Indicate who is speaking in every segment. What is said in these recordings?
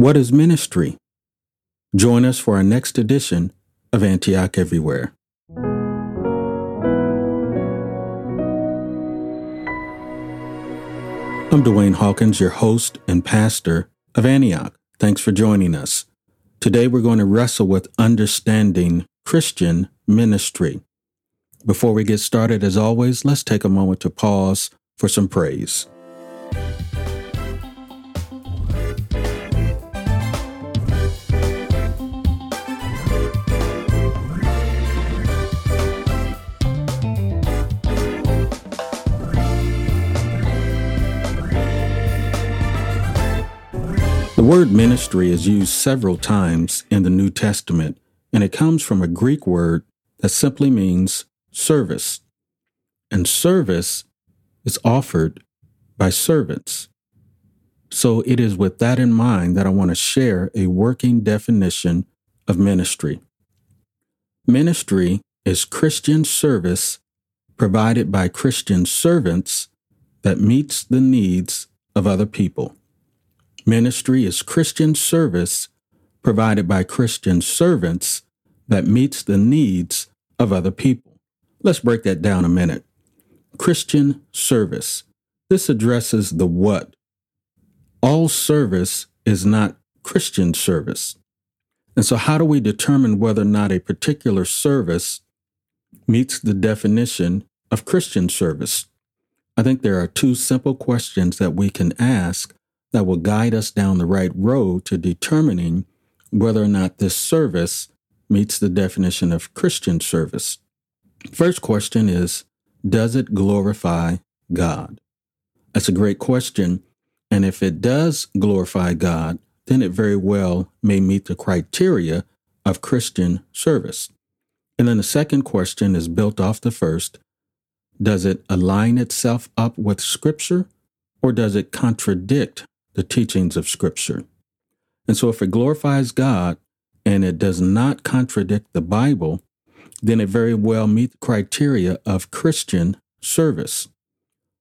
Speaker 1: What is ministry? Join us for our next edition of Antioch Everywhere. I'm Dwayne Hawkins, your host and pastor of Antioch. Thanks for joining us. Today we're going to wrestle with understanding Christian ministry. Before we get started, as always, let's take a moment to pause for some praise. The word ministry is used several times in the New Testament, and it comes from a Greek word that simply means service. And service is offered by servants. So it is with that in mind that I want to share a working definition of ministry. Ministry is Christian service provided by Christian servants that meets the needs of other people. Ministry is Christian service provided by Christian servants that meets the needs of other people. Let's break that down a minute. Christian service. This addresses the what. All service is not Christian service. And so, how do we determine whether or not a particular service meets the definition of Christian service? I think there are two simple questions that we can ask that will guide us down the right road to determining whether or not this service meets the definition of Christian service. First question is Does it glorify God? That's a great question. And if it does glorify God, then it very well may meet the criteria of Christian service. And then the second question is built off the first Does it align itself up with Scripture or does it contradict the teachings of Scripture. And so, if it glorifies God and it does not contradict the Bible, then it very well meets the criteria of Christian service.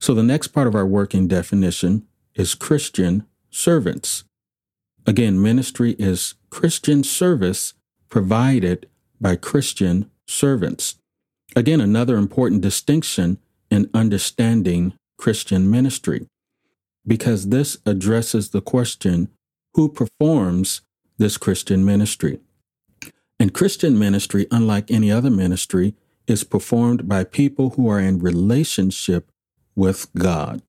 Speaker 1: So, the next part of our working definition is Christian servants. Again, ministry is Christian service provided by Christian servants. Again, another important distinction in understanding Christian ministry because this addresses the question who performs this Christian ministry? And Christian ministry, unlike any other ministry, is performed by people who are in relationship with God.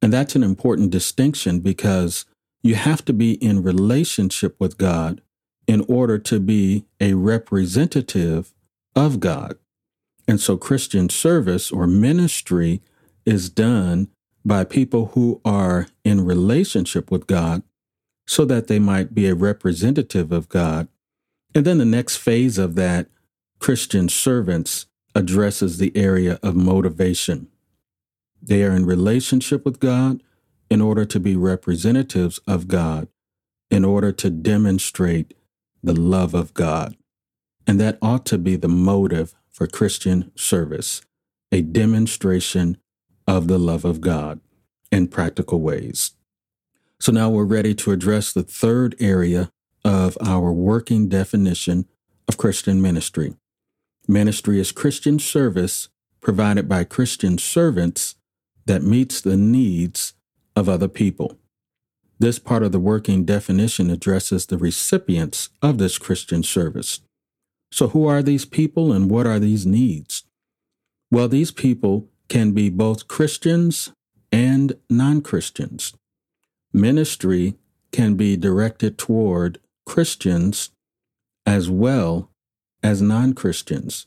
Speaker 1: And that's an important distinction because you have to be in relationship with God in order to be a representative of God. And so Christian service or ministry is done by people who are in relationship with God so that they might be a representative of God. And then the next phase of that, Christian servants, addresses the area of motivation. They are in relationship with God in order to be representatives of God, in order to demonstrate the love of God. And that ought to be the motive for Christian service, a demonstration of the love of God in practical ways. So now we're ready to address the third area of our working definition of Christian ministry. Ministry is Christian service provided by Christian servants that meets the needs of other people. This part of the working definition addresses the recipients of this Christian service. So, who are these people and what are these needs? Well, these people can be both Christians and non Christians. Ministry can be directed toward Christians as well as non Christians.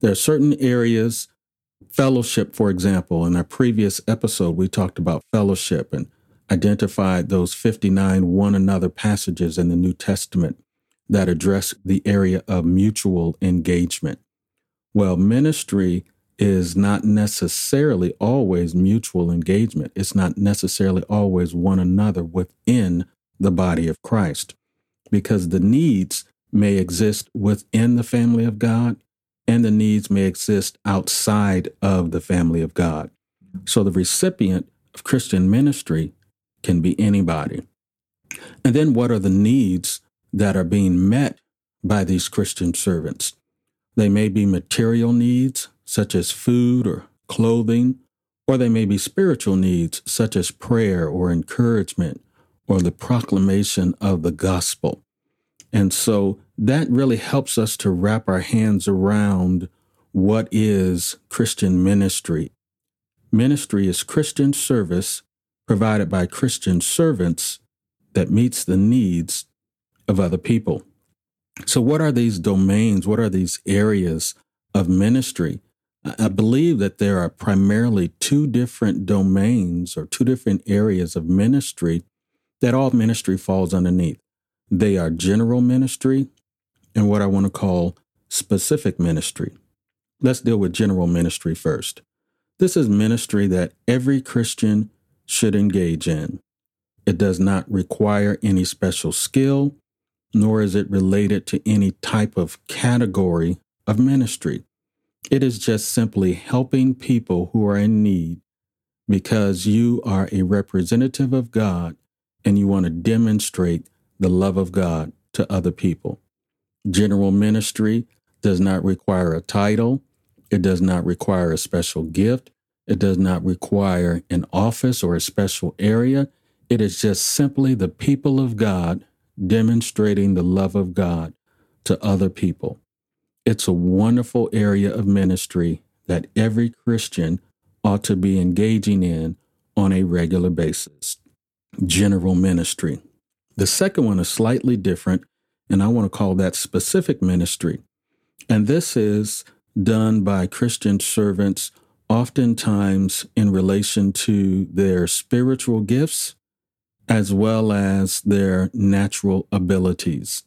Speaker 1: There are certain areas, fellowship, for example, in our previous episode, we talked about fellowship and identified those 59 one another passages in the New Testament that address the area of mutual engagement. Well, ministry is not necessarily always mutual engagement. It's not necessarily always one another within the body of Christ because the needs may exist within the family of God and the needs may exist outside of the family of God. So the recipient of Christian ministry can be anybody. And then what are the needs that are being met by these Christian servants? They may be material needs, such as food or clothing, or they may be spiritual needs, such as prayer or encouragement or the proclamation of the gospel. And so that really helps us to wrap our hands around what is Christian ministry. Ministry is Christian service provided by Christian servants that meets the needs of other people. So, what are these domains? What are these areas of ministry? I believe that there are primarily two different domains or two different areas of ministry that all ministry falls underneath. They are general ministry and what I want to call specific ministry. Let's deal with general ministry first. This is ministry that every Christian should engage in. It does not require any special skill, nor is it related to any type of category of ministry. It is just simply helping people who are in need because you are a representative of God and you want to demonstrate the love of God to other people. General ministry does not require a title, it does not require a special gift, it does not require an office or a special area. It is just simply the people of God demonstrating the love of God to other people. It's a wonderful area of ministry that every Christian ought to be engaging in on a regular basis. General ministry. The second one is slightly different, and I want to call that specific ministry. And this is done by Christian servants, oftentimes in relation to their spiritual gifts as well as their natural abilities.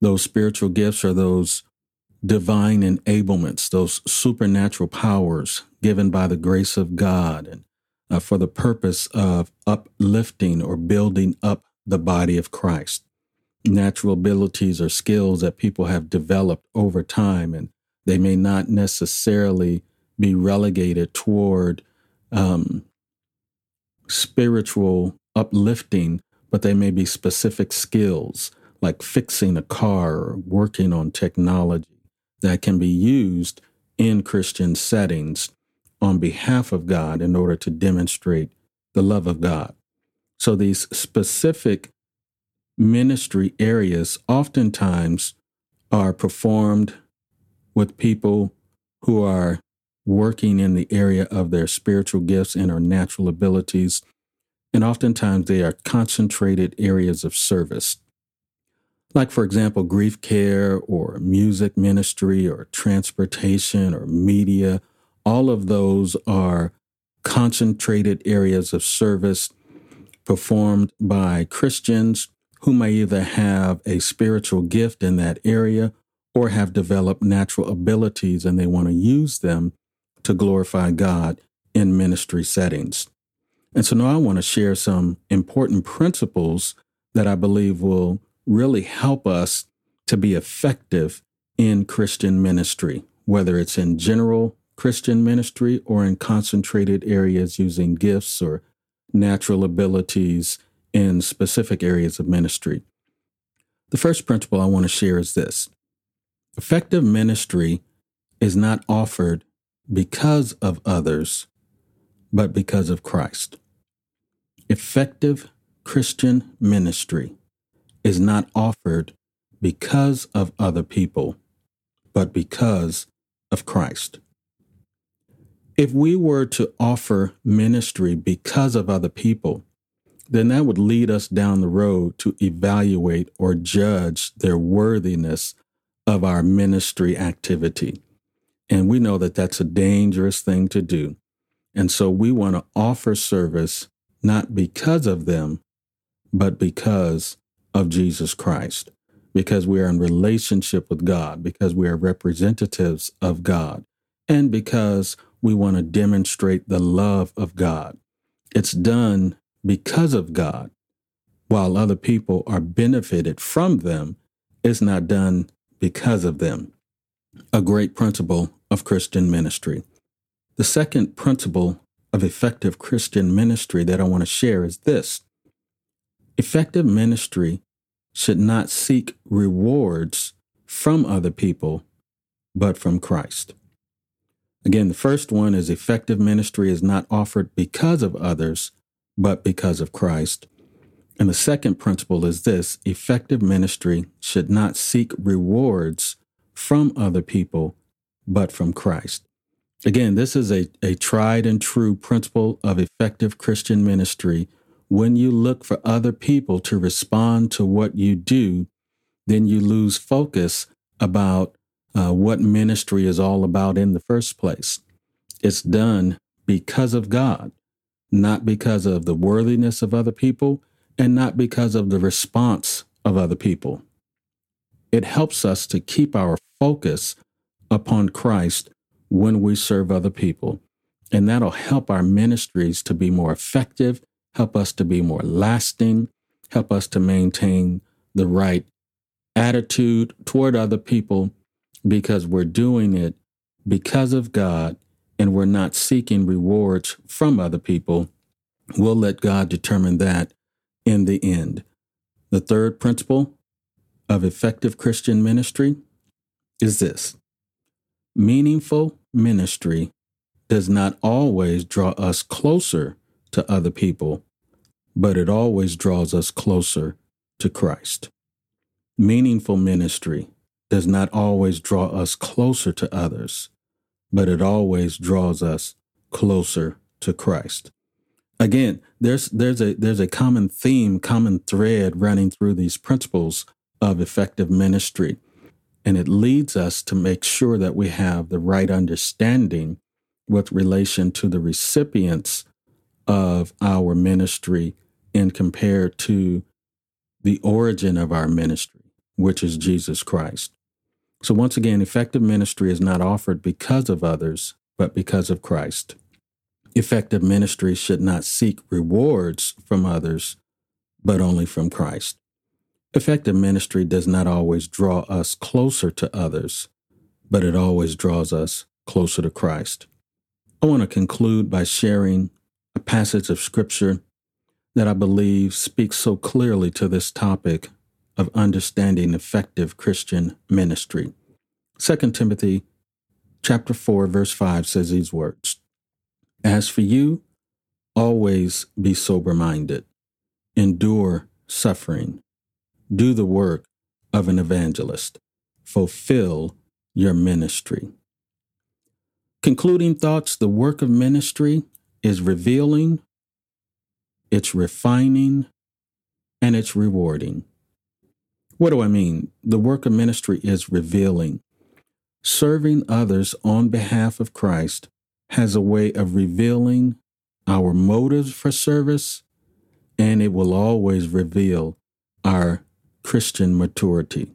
Speaker 1: Those spiritual gifts are those divine enablements, those supernatural powers given by the grace of God and uh, for the purpose of uplifting or building up the body of Christ. Natural abilities or skills that people have developed over time, and they may not necessarily be relegated toward um, spiritual uplifting, but they may be specific skills like fixing a car or working on technology that can be used in Christian settings on behalf of God in order to demonstrate the love of God. So these specific ministry areas oftentimes are performed with people who are working in the area of their spiritual gifts and or natural abilities. And oftentimes they are concentrated areas of service. Like, for example, grief care or music ministry or transportation or media. All of those are concentrated areas of service performed by Christians who may either have a spiritual gift in that area or have developed natural abilities and they want to use them to glorify God in ministry settings. And so now I want to share some important principles that I believe will really help us to be effective in Christian ministry, whether it's in general Christian ministry or in concentrated areas using gifts or natural abilities in specific areas of ministry. The first principle I want to share is this effective ministry is not offered because of others, but because of Christ. Effective Christian ministry is not offered because of other people, but because of Christ. If we were to offer ministry because of other people, then that would lead us down the road to evaluate or judge their worthiness of our ministry activity. And we know that that's a dangerous thing to do. And so we want to offer service not because of them, but because of Jesus Christ, because we are in relationship with God, because we are representatives of God, and because we want to demonstrate the love of God. It's done because of God, while other people are benefited from them. It's not done because of them. A great principle of Christian ministry. The second principle of effective Christian ministry that I want to share is this Effective ministry should not seek rewards from other people, but from Christ. Again, the first one is effective ministry is not offered because of others, but because of Christ. And the second principle is this effective ministry should not seek rewards from other people, but from Christ. Again, this is a, a tried and true principle of effective Christian ministry. When you look for other people to respond to what you do, then you lose focus about uh, what ministry is all about in the first place. It's done because of God, not because of the worthiness of other people, and not because of the response of other people. It helps us to keep our focus upon Christ when we serve other people. And that'll help our ministries to be more effective, help us to be more lasting, help us to maintain the right attitude toward other people because we're doing it because of God and we're not seeking rewards from other people. We'll let God determine that in the end. The third principle of effective Christian ministry is this meaningful ministry does not always draw us closer to other people, but it always draws us closer to Christ. Meaningful ministry does not always draw us closer to others, but it always draws us closer to Christ. Again, there's there's a there's a common theme, common thread running through these principles of effective ministry. And it leads us to make sure that we have the right understanding with relation to the recipients of our ministry and compared to the origin of our ministry, which is Jesus Christ. So, once again, effective ministry is not offered because of others, but because of Christ. Effective ministry should not seek rewards from others, but only from Christ. Effective ministry does not always draw us closer to others, but it always draws us closer to Christ. I want to conclude by sharing passage of Scripture that I believe speaks so clearly to this topic of understanding effective Christian ministry. 2 Timothy chapter 4 verse 5 says these words: As for you, always be sober-minded, endure suffering, do the work of an evangelist. Fulfill your ministry. Concluding thoughts the work of ministry is revealing, it's refining, and it's rewarding. What do I mean? The work of ministry is revealing. Serving others on behalf of Christ has a way of revealing our motives for service, and it will always reveal our Christian maturity.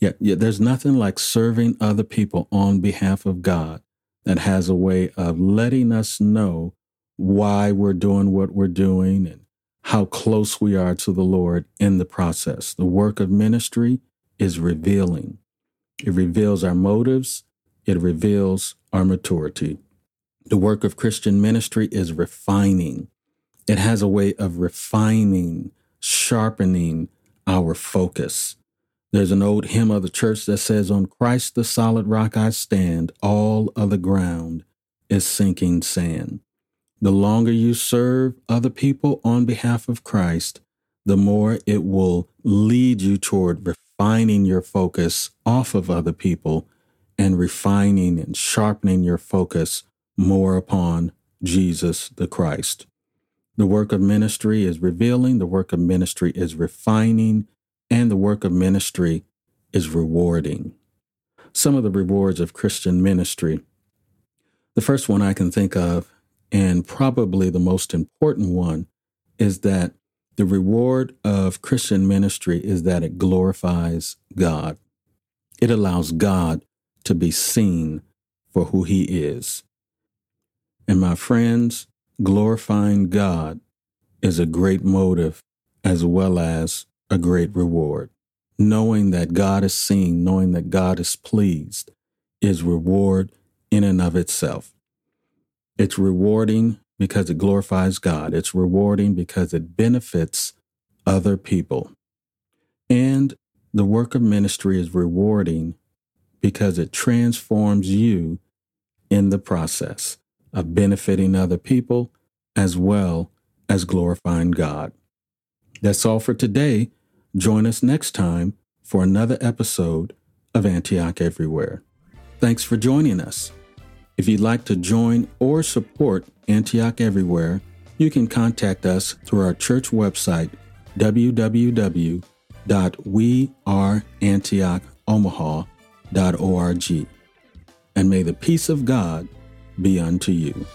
Speaker 1: Yet, yet there's nothing like serving other people on behalf of God that has a way of letting us know why we're doing what we're doing and how close we are to the Lord in the process. The work of ministry is revealing. It reveals our motives. It reveals our maturity. The work of Christian ministry is refining. It has a way of refining, sharpening, our focus. There's an old hymn of the church that says, On Christ the solid rock I stand, all other ground is sinking sand. The longer you serve other people on behalf of Christ, the more it will lead you toward refining your focus off of other people and refining and sharpening your focus more upon Jesus the Christ. The work of ministry is revealing, the work of ministry is refining, and the work of ministry is rewarding. Some of the rewards of Christian ministry. The first one I can think of, and probably the most important one, is that the reward of Christian ministry is that it glorifies God. It allows God to be seen for who he is. And my friends, glorifying God is a great motive as well as a great reward. Knowing that God is seen, knowing that God is pleased, is reward in and of itself. It's rewarding because it glorifies God. It's rewarding because it benefits other people. And the work of ministry is rewarding because it transforms you in the process of benefiting other people as well as glorifying God. That's all for today. Join us next time for another episode of Antioch Everywhere. Thanks for joining us. If you'd like to join or support Antioch Everywhere, you can contact us through our church website, www.weareantiochomaha.org. And may the peace of God be unto you.